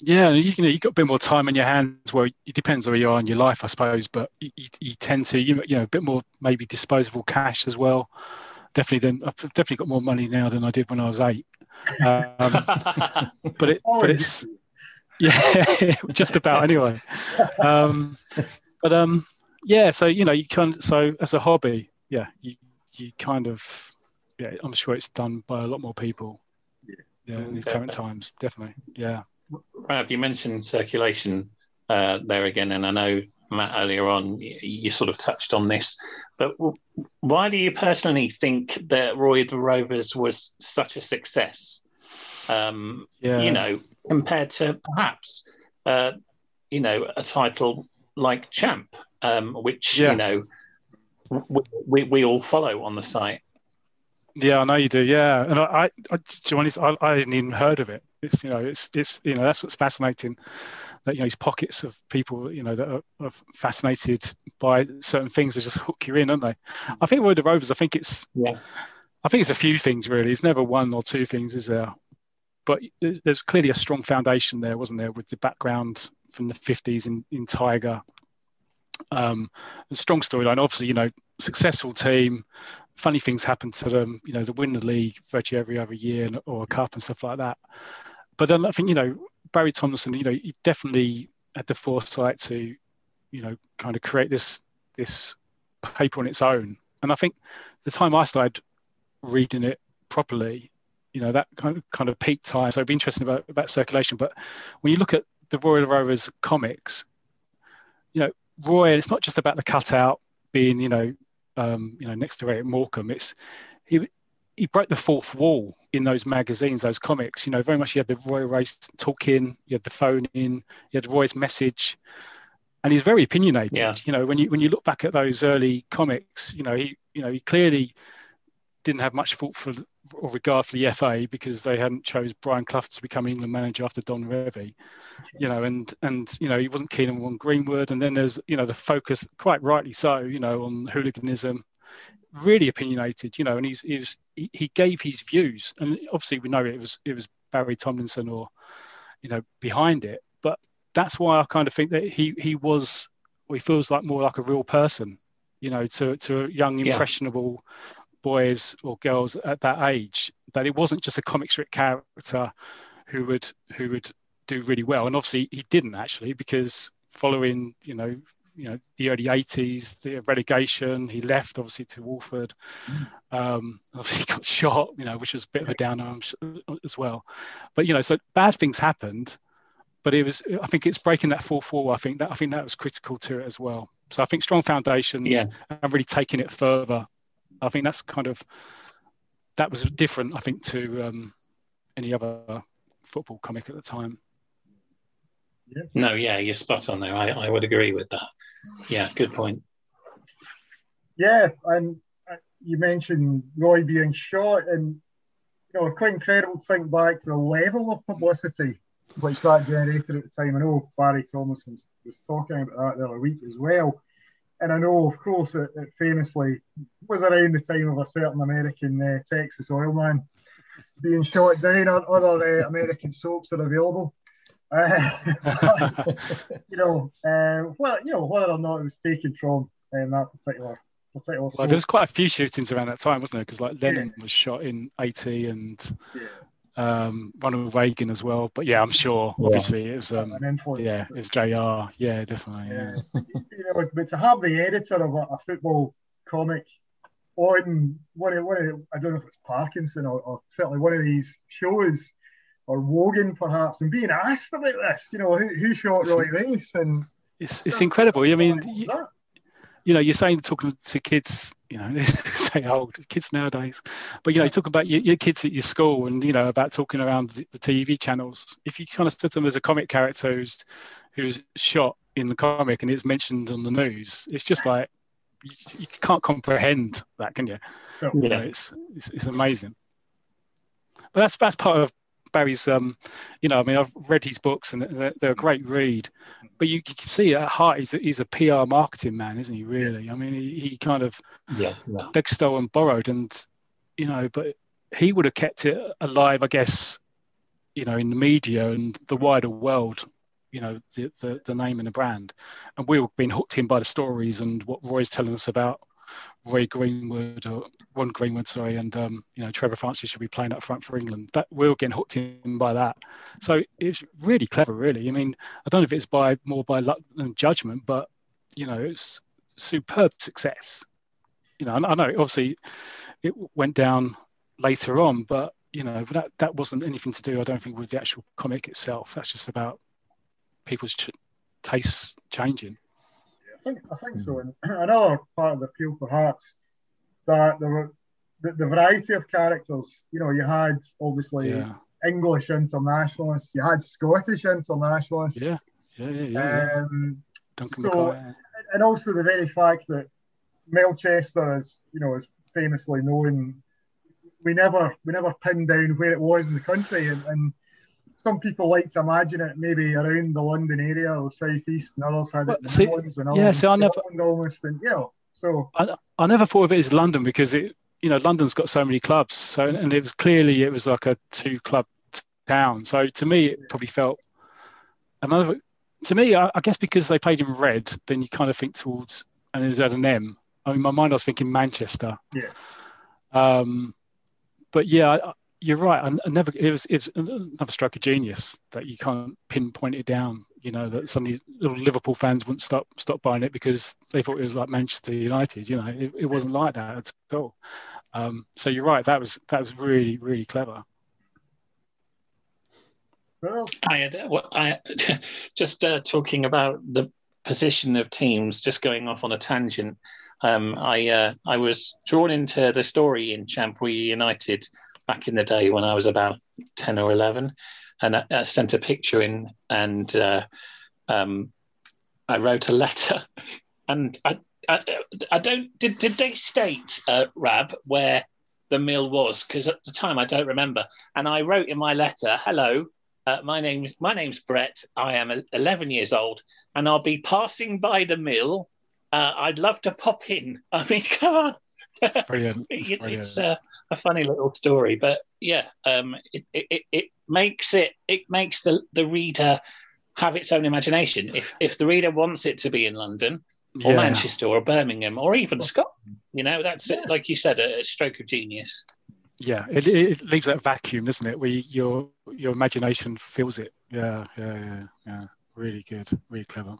yeah, you, you know, you've got a bit more time in your hands. Well, it depends where you are in your life, I suppose, but you, you tend to, you, you know, a bit more maybe disposable cash as well. Definitely, then I've definitely got more money now than I did when I was eight. Um, but it, but it's, yeah, just about anyway. Um, but um, yeah, so you know, you can so as a hobby, yeah, you you kind of, yeah, I'm sure it's done by a lot more people. Yeah, yeah in these current times, definitely. Yeah. Rab, you mentioned circulation uh, there again, and I know Matt earlier on you sort of touched on this, but why do you personally think that Roy the Rovers was such a success? Um, yeah. You know, compared to perhaps uh, you know a title like Champ, um, which yeah. you know we, we, we all follow on the site. Yeah, I know you do. Yeah, and I, I, I to be honest, I, I hadn't even heard of it. It's you know, it's it's you know, that's what's fascinating. That you know, these pockets of people, you know, that are, are fascinated by certain things that just hook you in, aren't they? I think with the Rovers, I think it's yeah. I think it's a few things really. It's never one or two things, is there? But there's clearly a strong foundation there, wasn't there, with the background from the 50s in, in Tiger. Um, a strong storyline, obviously, you know, successful team, funny things happen to them. You know, they win the league virtually every other year or a cup and stuff like that. But then I think, you know, Barry Thompson, you know, he definitely had the foresight to, you know, kind of create this this paper on its own. And I think the time I started reading it properly, you know, that kind of kind of peak time. So it'd be interesting about, about circulation. But when you look at the Royal Rovers comics, you know, Roy, it's not just about the cutout being, you know, um, you know, next to Eric Morecambe. It's he he broke the fourth wall in those magazines, those comics. You know, very much you had the Roy Race talking, you had the phone in, you had Roy's message, and he's very opinionated. Yeah. You know, when you when you look back at those early comics, you know, he you know he clearly didn't have much thought for or regard for the FA because they hadn't chose Brian Clough to become England manager after Don Revie, you know, and and you know he wasn't keen on Greenwood, and then there's you know the focus, quite rightly so, you know, on hooliganism, really opinionated, you know, and he's, he was he, he gave his views, and obviously we know it was it was Barry Tomlinson or you know behind it, but that's why I kind of think that he he was, he feels like more like a real person, you know, to to a young impressionable. Yeah boys or girls at that age that it wasn't just a comic strip character who would who would do really well and obviously he didn't actually because following you know you know the early 80s the relegation he left obviously to Walford um obviously he got shot you know which was a bit of a downer as well but you know so bad things happened but it was i think it's breaking that 4-4 i think that i think that was critical to it as well so i think strong foundations yeah. and really taking it further I think that's kind of that was different. I think to um, any other football comic at the time. No, yeah, you're spot on there. I, I would agree with that. Yeah, good point. Yeah, and uh, you mentioned Roy being shot, and you know, quite incredible to think back to the level of publicity which that generated at the time. I know Barry Thomas was, was talking about that the other week as well. And I know, of course, it, it famously was around the time of a certain American uh, Texas oil man being shot down. Other uh, American soaps are available. Uh, you know, uh, well, you know whether or not it was taken from um, that particular particular. Well, there's quite a few shootings around that time, wasn't there? Because like Lennon yeah. was shot in '80, and yeah um, Ronald Reagan as well. But yeah, I'm sure. Obviously, it was um, yeah, it was Jr. Yeah, definitely. Yeah. you know, but to have the editor of a, a football comic on one of, one of I don't know if it's Parkinson or, or, certainly one of these shows or Wogan perhaps, and being asked about this, you know, who, who shot Roy Race and. It's, it's incredible. I mean, you know, you're saying talking to kids, you know, say old kids nowadays, but you know, you talk about your, your, kids at your school and you know about talking around the, the, TV channels. If you kind of said them as a comic character who's who's shot in the comic and it's mentioned on the news, it's just like you, you can't comprehend that, can you? Yeah. You know, it's, it's, it's amazing. But that's that's part of Barry's, um, you know, I mean, I've read his books and they're, they're a great read, but you, you, can see at heart he's a, he's a PR marketing man, isn't he? Really? I mean, he, he kind of yeah, yeah. begged, stole, and borrowed, and you know, but he would have kept it alive, I guess, you know, in the media and the wider world, you know, the, the, the name and the brand. And we've been hooked in by the stories and what Roy's telling us about Roy Greenwood or Ron Greenwood, sorry, and um, you know Trevor Francis should be playing up front for England. That we are getting hooked in by that. So it's really clever, really. I mean, I don't know if it's by more by luck than judgment, but you know, it's superb success. You know, I know obviously it went down later on, but you know that that wasn't anything to do. I don't think with the actual comic itself. That's just about people's ch- tastes changing. Think I think so. And another part of the appeal, perhaps, that there were the, the variety of characters. You know, you had obviously yeah. English internationalists, you had Scottish internationalists. Yeah, yeah, yeah. yeah, um, so, and also the very fact that Melchester is, you know, is famously known. We never, we never pinned down where it was in the country, and, and some people like to imagine it maybe around the London area or the southeast, and others had it in see, Midlands and yeah, so I never almost, and you know, so I, I never thought of it as London because it, you know, London's got so many clubs, so and it was clearly it was like a two club town. So to me, it probably felt another. To me, I, I guess because they played in red, then you kind of think towards, and it was at an M. I mean, my mind I was thinking Manchester. Yeah. Um, but yeah, you're right. I, I, never. It was it's another stroke of genius that you can't pinpoint it down. You know that suddenly little Liverpool fans wouldn't stop stop buying it because they thought it was like Manchester United. You know, it, it wasn't like that at all. Um, so you're right. That was that was really really clever. I had I just uh, talking about the position of teams. Just going off on a tangent. Um, I uh, I was drawn into the story in Champions United back in the day when I was about ten or eleven, and I, I sent a picture in, and uh, um, I wrote a letter, and I, I, I don't did did they state uh, Rab where the mill was because at the time I don't remember, and I wrote in my letter, "Hello, uh, my name my name's Brett. I am 11 years old, and I'll be passing by the mill uh, I'd love to pop in. I mean, come on. It's brilliant. It's, brilliant. it's uh, a funny little story, but yeah, um, it, it, it makes it it makes the, the reader have its own imagination. If if the reader wants it to be in London or yeah. Manchester or Birmingham or even Scotland, you know, that's yeah. like you said, a, a, stroke of genius. Yeah, it, it leaves that vacuum, doesn't it? Where your your imagination fills it. Yeah, yeah, yeah, yeah. Really good, really clever.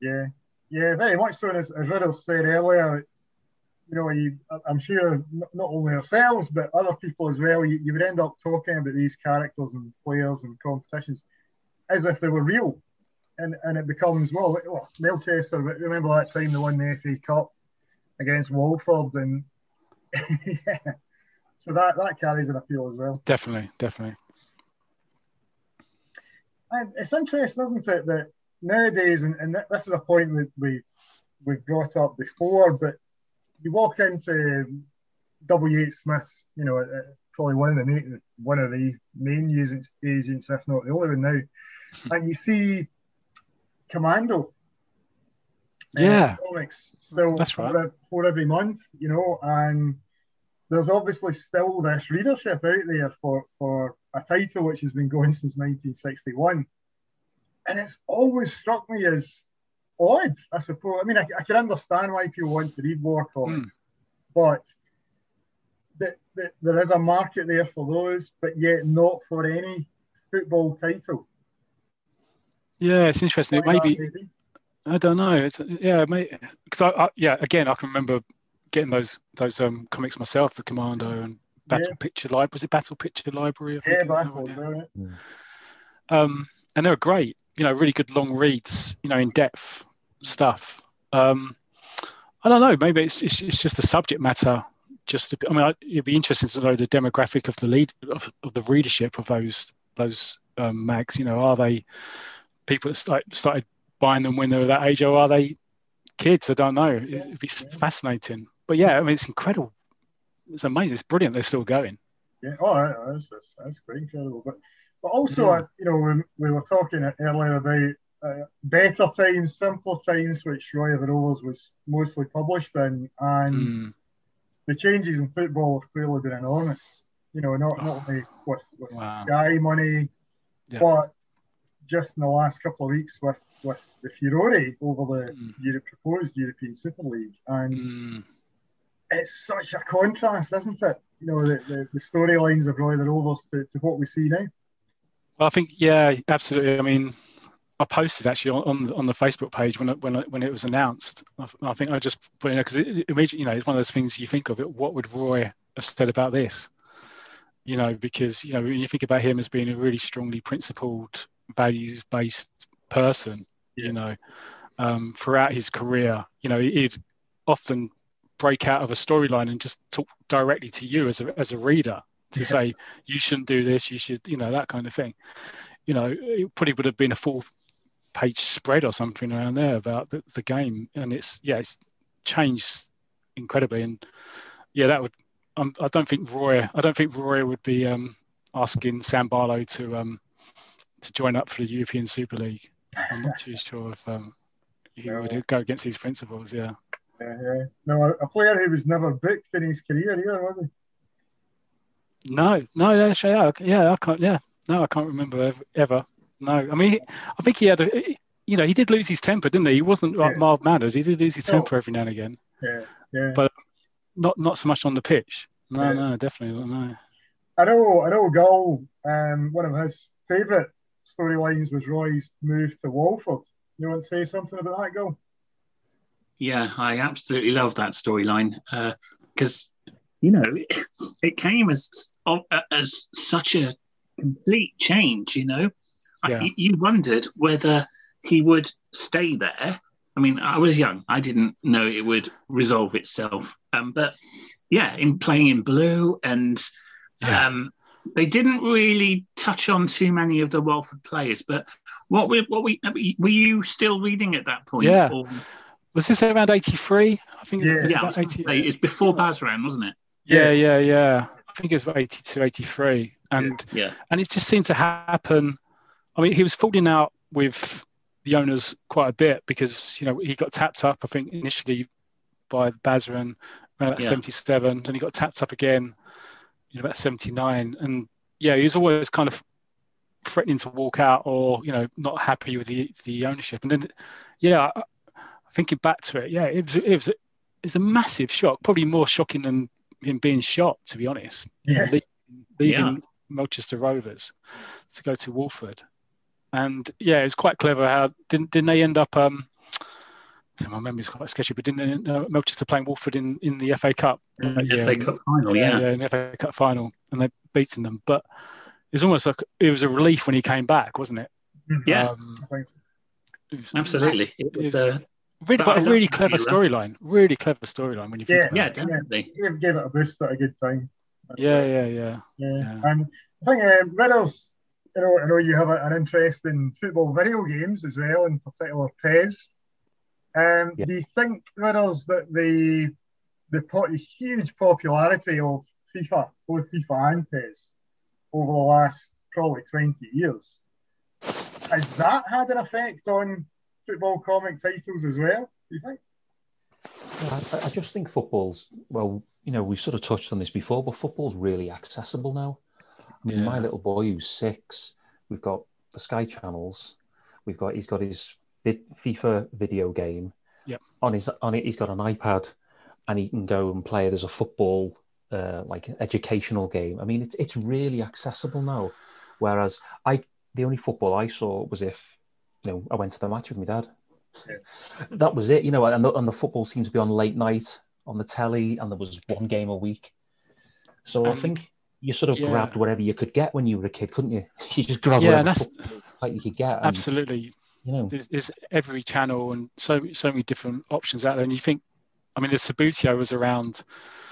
Yeah, yeah, very much so. As, as Ridders said earlier, you know, you, I'm sure not only ourselves, but other people as well, you, you would end up talking about these characters and players and competitions as if they were real. And, and it becomes, well, well Melchester, remember that time they won the FA Cup against Walford? And yeah, so that, that carries an appeal as well. Definitely, definitely. And it's interesting, isn't it, that nowadays, and, and this is a point that we we've brought up before, but you walk into W. H. Smith's, you know, uh, probably one of the main, one of the main agents, agents, if not the only one now, and you see Commando. Uh, yeah, uh, comics still That's right. for, for every month, you know, and there's obviously still this readership out there for for a title which has been going since 1961 and it's always struck me as odd, I suppose. I mean, I, I can understand why people want to read war comics, mm. but the, the, there is a market there for those, but yet not for any football title. Yeah, it's interesting. It maybe, maybe, I don't know. It's, yeah, because I, I, yeah, again, I can remember getting those those um, comics myself, the Commando and Battle yeah. Picture Library. Was it Battle Picture Library? yeah, Battle. Yeah. Um, and they were great you know really good long reads, you know, in depth stuff. Um, I don't know. Maybe it's, it's, it's just the subject matter. Just I mean, it'd be interesting to know the demographic of the lead of, of the readership of those those um, mags. You know, are they people that start, started buying them when they were that age, or are they kids? I don't know. It'd be fascinating. But yeah, I mean, it's incredible. It's amazing. It's brilliant. They're still going. Yeah. Oh, that's that's, that's quite incredible. But but also, uh, you know, when we were talking earlier about uh, better times, simpler times, which Roy of the Rovers was mostly published in, and mm. the changes in football have clearly been enormous. You know, not not only with, with wow. Sky money, yeah. but just in the last couple of weeks with with the furore over the mm. Europe, proposed European Super League, and mm. it's such a contrast, isn't it? You know, the, the, the storylines of Roy of the Rovers to, to what we see now. Well, I think yeah, absolutely. I mean, I posted actually on on the Facebook page when it, when it, when it was announced. I, I think I just put in because it, immediately, you know, it's one of those things you think of it. What would Roy have said about this? You know, because you know when you think about him as being a really strongly principled, values based person, you know, um, throughout his career, you know, he'd often break out of a storyline and just talk directly to you as a as a reader to yeah. say you shouldn't do this, you should, you know, that kind of thing. You know, it probably would have been a full page spread or something around there about the, the game, and it's yeah, it's changed incredibly, and yeah, that would. Um, I don't think Roy. I don't think Roy would be um, asking Sam Barlow to um, to join up for the European Super League. I'm not too sure if um, he no. would go against these principles. Yeah. Yeah, yeah. No, a player who was never booked in his career, either, was he? No, no, yeah, yeah, yeah, I can't, yeah, no, I can't remember ever, ever no, I mean, I think he had a, you know, he did lose his temper, didn't he? He wasn't like yeah. mild mannered. He did lose his temper every now and again. Yeah, yeah. But not not so much on the pitch. No, yeah. no, definitely not. No. I know, I know. Gull, um, one of his favourite storylines was Roy's move to Walford. You want to say something about that, Gull? Yeah, I absolutely love that storyline because uh, you know it came as as such a complete change. You know, yeah. I, you wondered whether he would stay there. I mean, I was young; I didn't know it would resolve itself. Um, but yeah, in playing in blue, and yeah. um, they didn't really touch on too many of the Walford players. But what were what we were you still reading at that point? Yeah. Or? Was this around eighty three? I think it was, yeah, about 80, it's before Basran, wasn't it? Yeah, yeah, yeah. I think it was about 82, 83. and yeah. and it just seemed to happen I mean, he was falling out with the owners quite a bit because you know he got tapped up. I think initially by Basran at yeah. 77, then he got tapped up again in about 79, and yeah, he was always kind of threatening to walk out or you know not happy with the the ownership. And then yeah, thinking back to it, yeah, it was it was, it was a massive shock, probably more shocking than him being shot, to be honest. Yeah. leaving, leaving yeah. Melchester Rovers to go to Walford and yeah, it's quite clever how didn't didn't they end up? Um, my memory's quite sketchy, but didn't uh, Melchester playing Walford in, in the FA Cup? FA uh, Cup final, yeah. yeah, in the FA Cup final, and they beaten them. But it's almost like it was a relief when he came back, wasn't it? Mm-hmm. Yeah, um, it was absolutely. It was, uh, really, but a really clever storyline. Really clever storyline when you think yeah, about yeah, it. Definitely. Yeah, definitely. Gave it a boost at a good time. yeah, yeah, yeah, yeah, yeah, And I think uh, Ridders you know, I know you have a, an interest in football video games as well, in particular PES. Um, yeah. Do you think, Ridders, that the the po- huge popularity of FIFA, both FIFA and PES, over the last probably 20 years, has that had an effect on football comic titles as well, do you think? I, I just think football's, well, you know, we've sort of touched on this before, but football's really accessible now. I Yeah. My little boy who's six, we've got the Sky channels. We've got he's got his FIFA video game. Yep. On his on it, he's got an iPad, and he can go and play There's a football, uh, like educational game. I mean, it's it's really accessible now. Whereas I, the only football I saw was if, you know, I went to the match with my dad. Yeah. That was it, you know. And the, and the football seemed to be on late night on the telly, and there was one game a week. So and I think you sort of yeah. grabbed whatever you could get when you were a kid, couldn't you? You just grabbed yeah, whatever like you could get. And, absolutely. You know, there's, there's, every channel and so so many different options out there, and you think, I mean, the Subbuteo was around.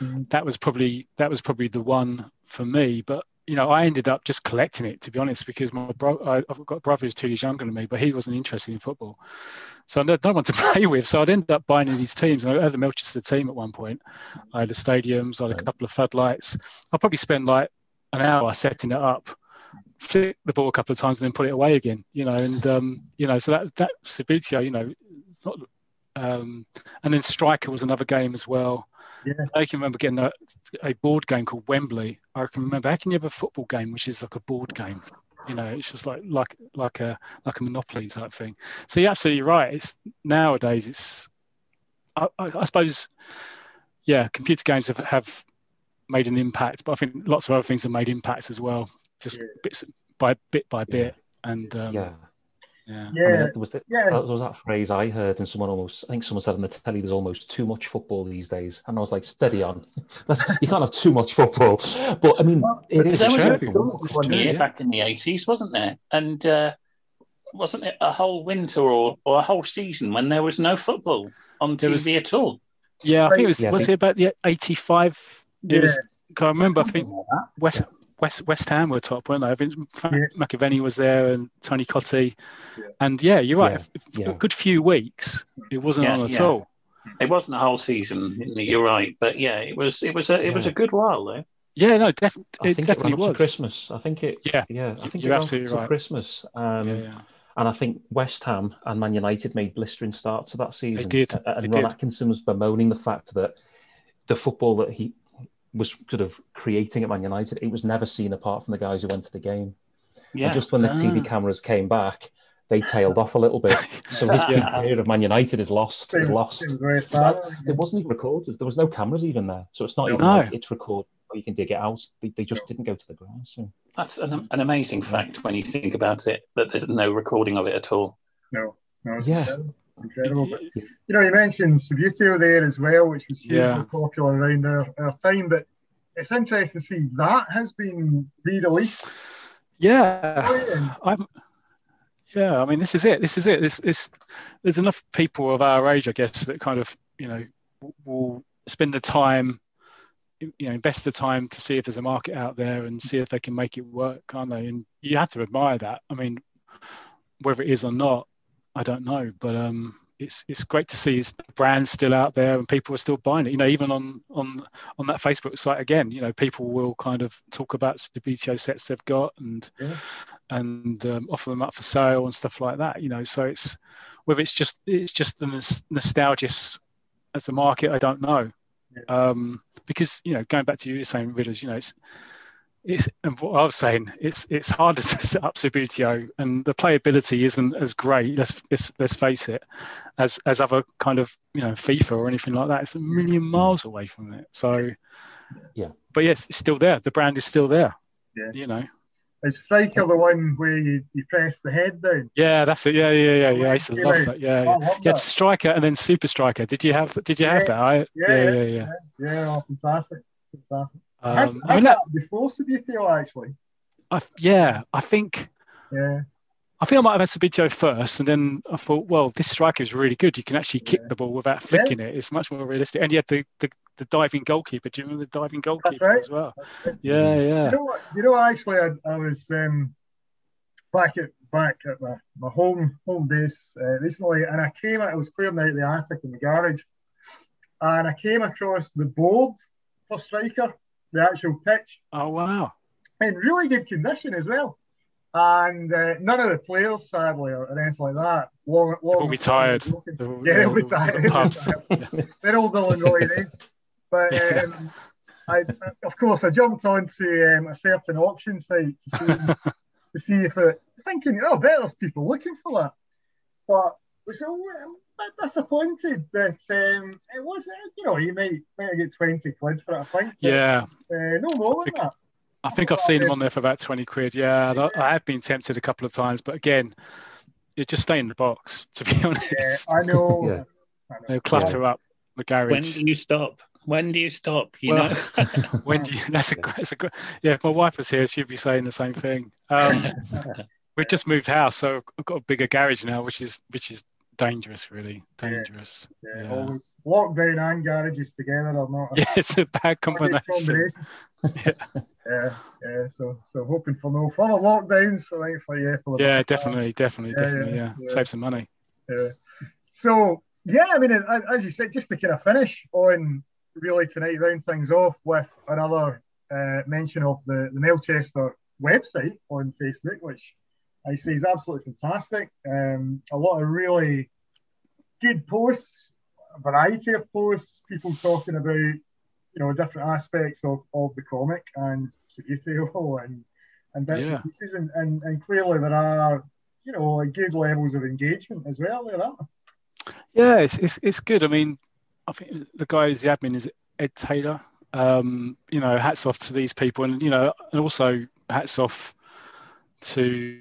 Mm-hmm. That was probably that was probably the one for me, but you know, I ended up just collecting it to be honest, because my bro, I've got a brother who's two years younger than me, but he wasn't interested in football, so I had no one to play with. So I'd end up buying these teams. And I had the Melchester team at one point. I had the stadiums, I had a couple of floodlights. I'll probably spend like an hour setting it up, flick the ball a couple of times, and then put it away again. You know, and um, you know, so that that Subbuteo, you know, not Um, and then Striker was another game as well. Yeah. I can remember getting a, a board game called Wembley. I can remember how can you have a football game which is like a board game? You know, it's just like like like a like a monopoly type thing. So you're absolutely right. It's nowadays it's I, I, I suppose yeah, computer games have, have made an impact, but I think lots of other things have made impacts as well, just Yeah. bits by bit by Yeah. bit. And um, yeah. Yeah, I mean, Yeah, there was, the, yeah. there was that phrase I heard, and someone almost, I think someone said on the telly, there's almost too much football these days. And I was like, steady on. That's, you can't have too much football. But I mean, Well, it is there was a true. It's one year back in the 80s, wasn't there? And uh, wasn't it a whole winter or, or a whole season when there was no football on There TV was- at all? yeah. I think it was Yeah, was think- it about the '85? It Yeah. was. 'cause I remember. I think Something like. West West West Ham were top, weren't they? I think Frank Yes. McAvenny was there and Tony Cottee. Yeah. And yeah, you're right. Yeah, For yeah. a good few weeks, it wasn't Yeah, on at yeah. all. It wasn't a whole season. You're right, but yeah, it was. It was a. It was a good while though. Yeah, no, def- I it think it definitely ran up to was. Christmas. I think it, Yeah, yeah, I think you're it ran absolutely to right. Christmas. Um, yeah, yeah. And I think West Ham and Man United made blistering starts to that season. They did, And they Ron did. Atkinson was bemoaning the fact that the football that he was sort of creating at Man United, it was never seen apart from the guys who went to the game. Yeah. And just when the TV Ah. cameras came back, they tailed off a little bit. So his peak Yeah. period of Man United is lost. Is lost. seems that- sad. It wasn't even recorded. There was no cameras even there. So it's not even No. like it's recorded you can dig it out. They, they just didn't go to the ground. So That's an, an amazing fact when you think about it. That there's no recording of it at all. No, no, Yeah. incredible. Incredible. But, you know, you mentioned Subbuteo there as well, which was hugely Yeah. popular around our, our time. But it's interesting to see that has been re-released. Oh, yeah, I'm. Yeah, I mean, this is it. This is it. This, this, there's enough people of our age, I guess, that kind of, you know, will spend the time, you know, invest the time to see if there's a market out there and see if they can make it work, can't they? And you have to admire that. I mean, whether it is or not, I don't know, but um, it's it's great to see the brand's still out there and people are still buying it. You know, even on on on that Facebook site again, you know, people will kind of talk about the BTO sets they've got and Yeah. and um, offer them up for sale and stuff like that. You know, so it's whether it's just it's just the nos- nostalgia as a market, I don't know. Um, because you know, going back to you saying Ridders, you know, it's it's and what I was saying, it's it's harder to set up Subbuteo, and the playability isn't as great. Let's let's, let's face it, as as other kind of you know FIFA or anything like that. It's a million miles away from it. So Yeah. but yes, it's still there. The brand is still there. Yeah. You know. is Striker the one where you, you press the head down? Yeah, that's it. Yeah, yeah, yeah, yeah. I used to Yeah, love mate. that. Yeah, I yeah. love You had striker and then super striker. Did you have? Did you have that? I, yeah, yeah, yeah, yeah, yeah. Yeah, oh, fantastic. Fantastic. I had, Um, I I mean, had that, that before Subbuteo, actually. I, yeah, I think Yeah, I think I might have had Subbuteo first, and then I thought, well, this striker is really good. You can actually kick Yeah. the ball without flicking it. It's much more realistic. And you had the, the, the diving goalkeeper. Do you remember the diving goalkeeper right. as well? That's. Yeah, Do yeah. you know what? Do you know actually I, I was um, back at back at my, my home home base uh, recently, and I came. I was clearing out the attic in the garage, and I came across the board for striker, the actual pitch, Oh wow. in really good condition as well. And uh, none of the players, sadly, or, or anything like that, long, long They've all retired. broken. They've Yeah, they'll be tired. the. They're all dull and really. But um, I, of course, I jumped onto um, a certain auction site to see, to see if it, thinking, oh, bet there's people looking for that. But was so bit disappointed that um, it was, you know, you might, might get 20 quid for it, I think. yeah. Uh, no more than that. I think I've seen them on there for about 20 quid. Yeah, I- I have been tempted a couple of times, but again, it just stay in the box, to be honest. Yeah, I know. Yeah. I know. They'll clutter Yes. up the garage. When do you stop? When do you stop? You Well- know. When do you, that's a, that's a good, yeah, if my wife was here, she'd be saying the same thing. Um, we've just moved house, so I've got a bigger garage now, which is, which is dangerous, really dangerous. Yeah, Yeah. always lockdown and garages together are not Yeah, it's a bad not a good combination. combination. yeah, yeah. So, so hoping for no further lockdowns. So, I think for yeah, for Yeah, definitely, definitely, Yeah, definitely. yeah, Yeah, yeah. save some money. Yeah. So yeah, I mean, as as you said, just to kind of finish on really tonight, round things off with another uh, mention of the the Melchester website on Facebook, which I say is absolutely fantastic. Um, a lot of really good posts, a variety of posts, people talking about you know different aspects of, of the comic and superhero and and bits yeah. and pieces, and, and and clearly there are you know good levels of engagement as well. There are. Yeah, it's, it's it's good. I mean, I think the guy who's the admin is Ed Taylor. Um, you know, hats off to these people, and you know, and also hats off to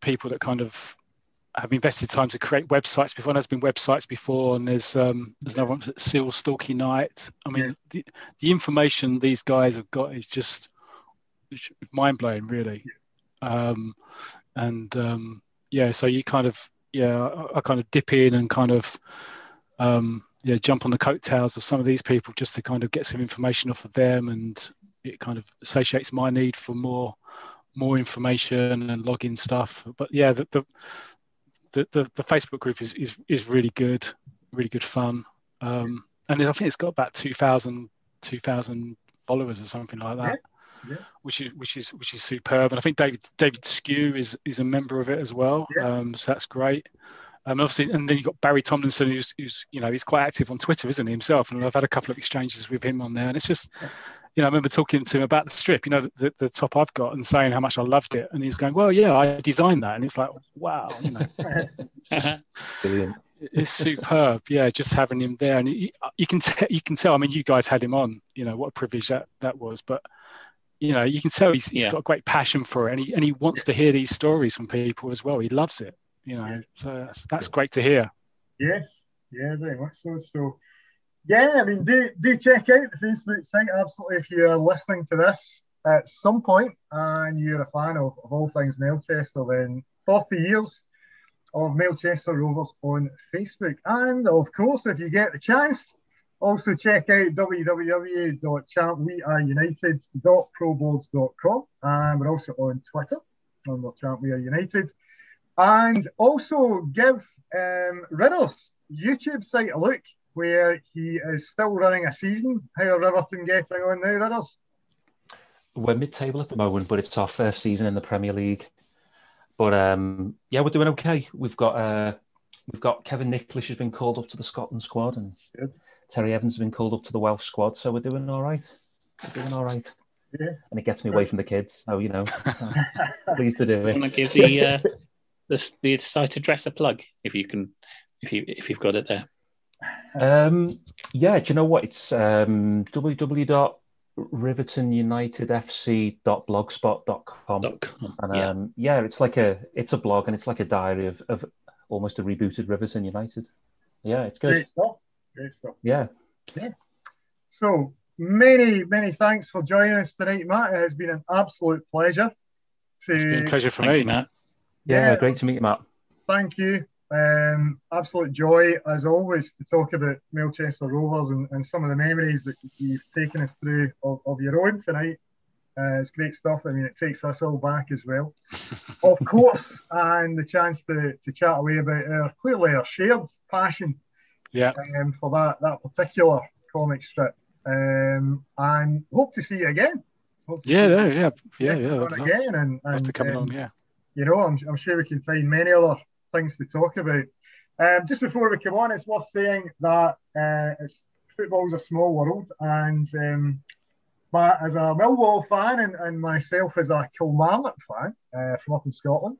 people that kind of have invested time to create websites before. And there's been websites before, and there's um, there's another one, Seal Stalky Night. I mean, yeah. the, the information these guys have got is just mind blowing, really. Um, and um, yeah, so you kind of yeah, I, I, kind of dip in and kind of um, yeah jump on the coattails of some of these people just to kind of get some information off of them, and it kind of satiates my need for more more information and login stuff. But yeah, the, the the, the, Facebook group is, is is really good, really good fun. Um, and I think it's got about 2,000 2,000 followers or something like that, yeah. Yeah. which is which is which is superb. And I think David David Sque is is a member of it as well, yeah. um, so that's great. Um, obviously, and then you've got Barry Tomlinson, who's, who's, you know, he's quite active on Twitter, isn't he himself? And I've had a couple of exchanges with him on there, and it's just, you know, I remember talking to him about the strip, you know, the, the top I've got, and saying how much I loved it, and he's going, "Well, yeah, I designed that," and it's like, wow, you know, just, It's superb, yeah. Just having him there, and you, you can t- you can tell. I mean, you guys had him on, you know, what a privilege that that was, but you know, you can tell he's, he's yeah. got a great passion for it, and he and he wants to hear these stories from people as well. He loves it you know, so that's, that's great to hear. Yes, yeah, very much so. So, yeah, I mean, do, do check out the Facebook site absolutely if you're listening to this at some point and you're a fan of, of all things Melchester, then 40 years of Melchester Rovers on Facebook. And of course, if you get the chance, also check out www.champweareunited.proboards.com and we're also on Twitter on Champ We Are United. And also give um, Ridders' YouTube site a look, where he is still running a season. How are Riverton getting on now, Ridders? We're mid-table at the moment, but it's our first season in the Premier League. But um, yeah, we're doing okay. We've got uh, we've got Kevin Nicholas has been called up to the Scotland squad, and Good. Terry Evans has been called up to the Welsh squad. So we're doing all right. We're doing all right. Yeah. And it gets me away from the kids. So you know, pleased to do it. Want to give the uh, the, the site address a plug if you can, if you if you've got it there. Um, yeah, do you know what? It's um, www.rivertonunitedfc.blogspot.com. And yeah. Um, yeah, it's like a it's a blog and it's like a diary of, of almost a rebooted Riverton United. Yeah, it's good. Great stuff. Great stuff. Yeah. Yeah. So many, many thanks for joining us tonight, Matt. It has been an absolute pleasure. To... It's been a pleasure for Thank me, you, Matt. Yeah, yeah, great to meet you, Matt. Thank you. Um, absolute joy, as always, to talk about Melchester Rovers and, and some of the memories that you've taken us through of, of your own tonight. Uh, it's great stuff. I mean, it takes us all back as well, of course, and the chance to, to chat away about our clearly our shared passion yeah. Um, for that that particular comic strip. Um, and hope to see you again. Yeah, yeah, yeah, yeah, yeah. Again, and, and to come um, along, yeah you know, I'm, I'm sure we can find many other things to talk about. Um, just before we come on, it's worth saying that uh, it's, football's a small world, and um, but as a Millwall fan and, and myself as a Kilmarnock fan uh, from up in Scotland,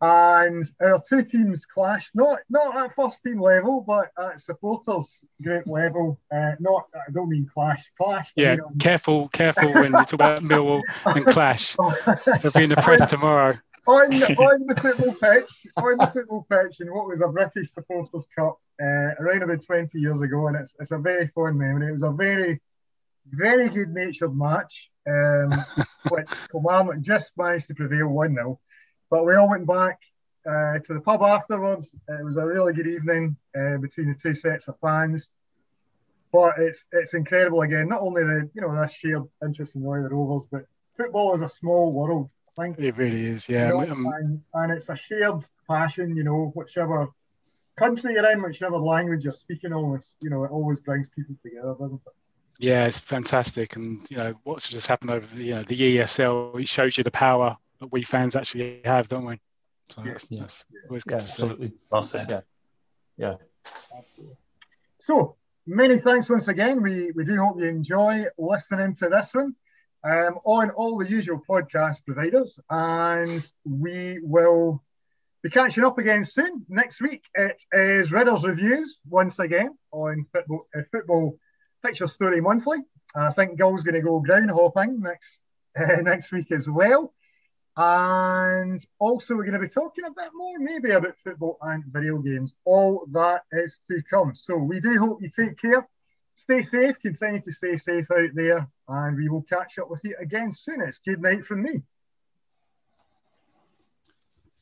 and our two teams clashed not not at first team level, but at supporters group level. Uh, not I don't mean clash, clash. Yeah, mean, careful, careful when you talk about Millwall and clash. They'll be in the press tomorrow on, on the football pitch, on the football pitch, in what was a British Supporters Cup uh, around about 20 years ago, and it's, it's a very fond memory. It was a very, very good natured match, um, which Kilmarnock just managed to prevail 1 0. But we all went back uh, to the pub afterwards. It was a really good evening uh, between the two sets of fans. But it's it's incredible again. Not only the you know that shared interest in the Royal Rovers, but football is a small world think it really is, yeah. You know, um, and, and, it's a shared passion, you know, whichever country you're in, whichever language you're speaking, always, you know, it always brings people together, doesn't it? Yeah, it's fantastic, and you know what's just happened over the, you know, the ESL. It shows you the power that we fans actually have, don't we? So yes, yes, yeah. always good yeah, absolutely. Well said. Yeah, yeah. Absolutely. So, many thanks once again. We, we do hope you enjoy listening to this one um, on all the usual podcast providers. And we will be catching up again soon. Next week, it is Ridders Reviews once again on Football, uh, football Picture Story Monthly. I think Gull's going to go ground hopping next, uh, next week as well. And also, we're going to be talking a bit more, maybe about football and video games. All that is to come. So, we do hope you take care. Stay safe, continue to stay safe out there, and we will catch up with you again soon. It's good night from me.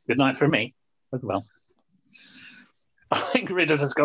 Good night from me as well. I think Ridders has got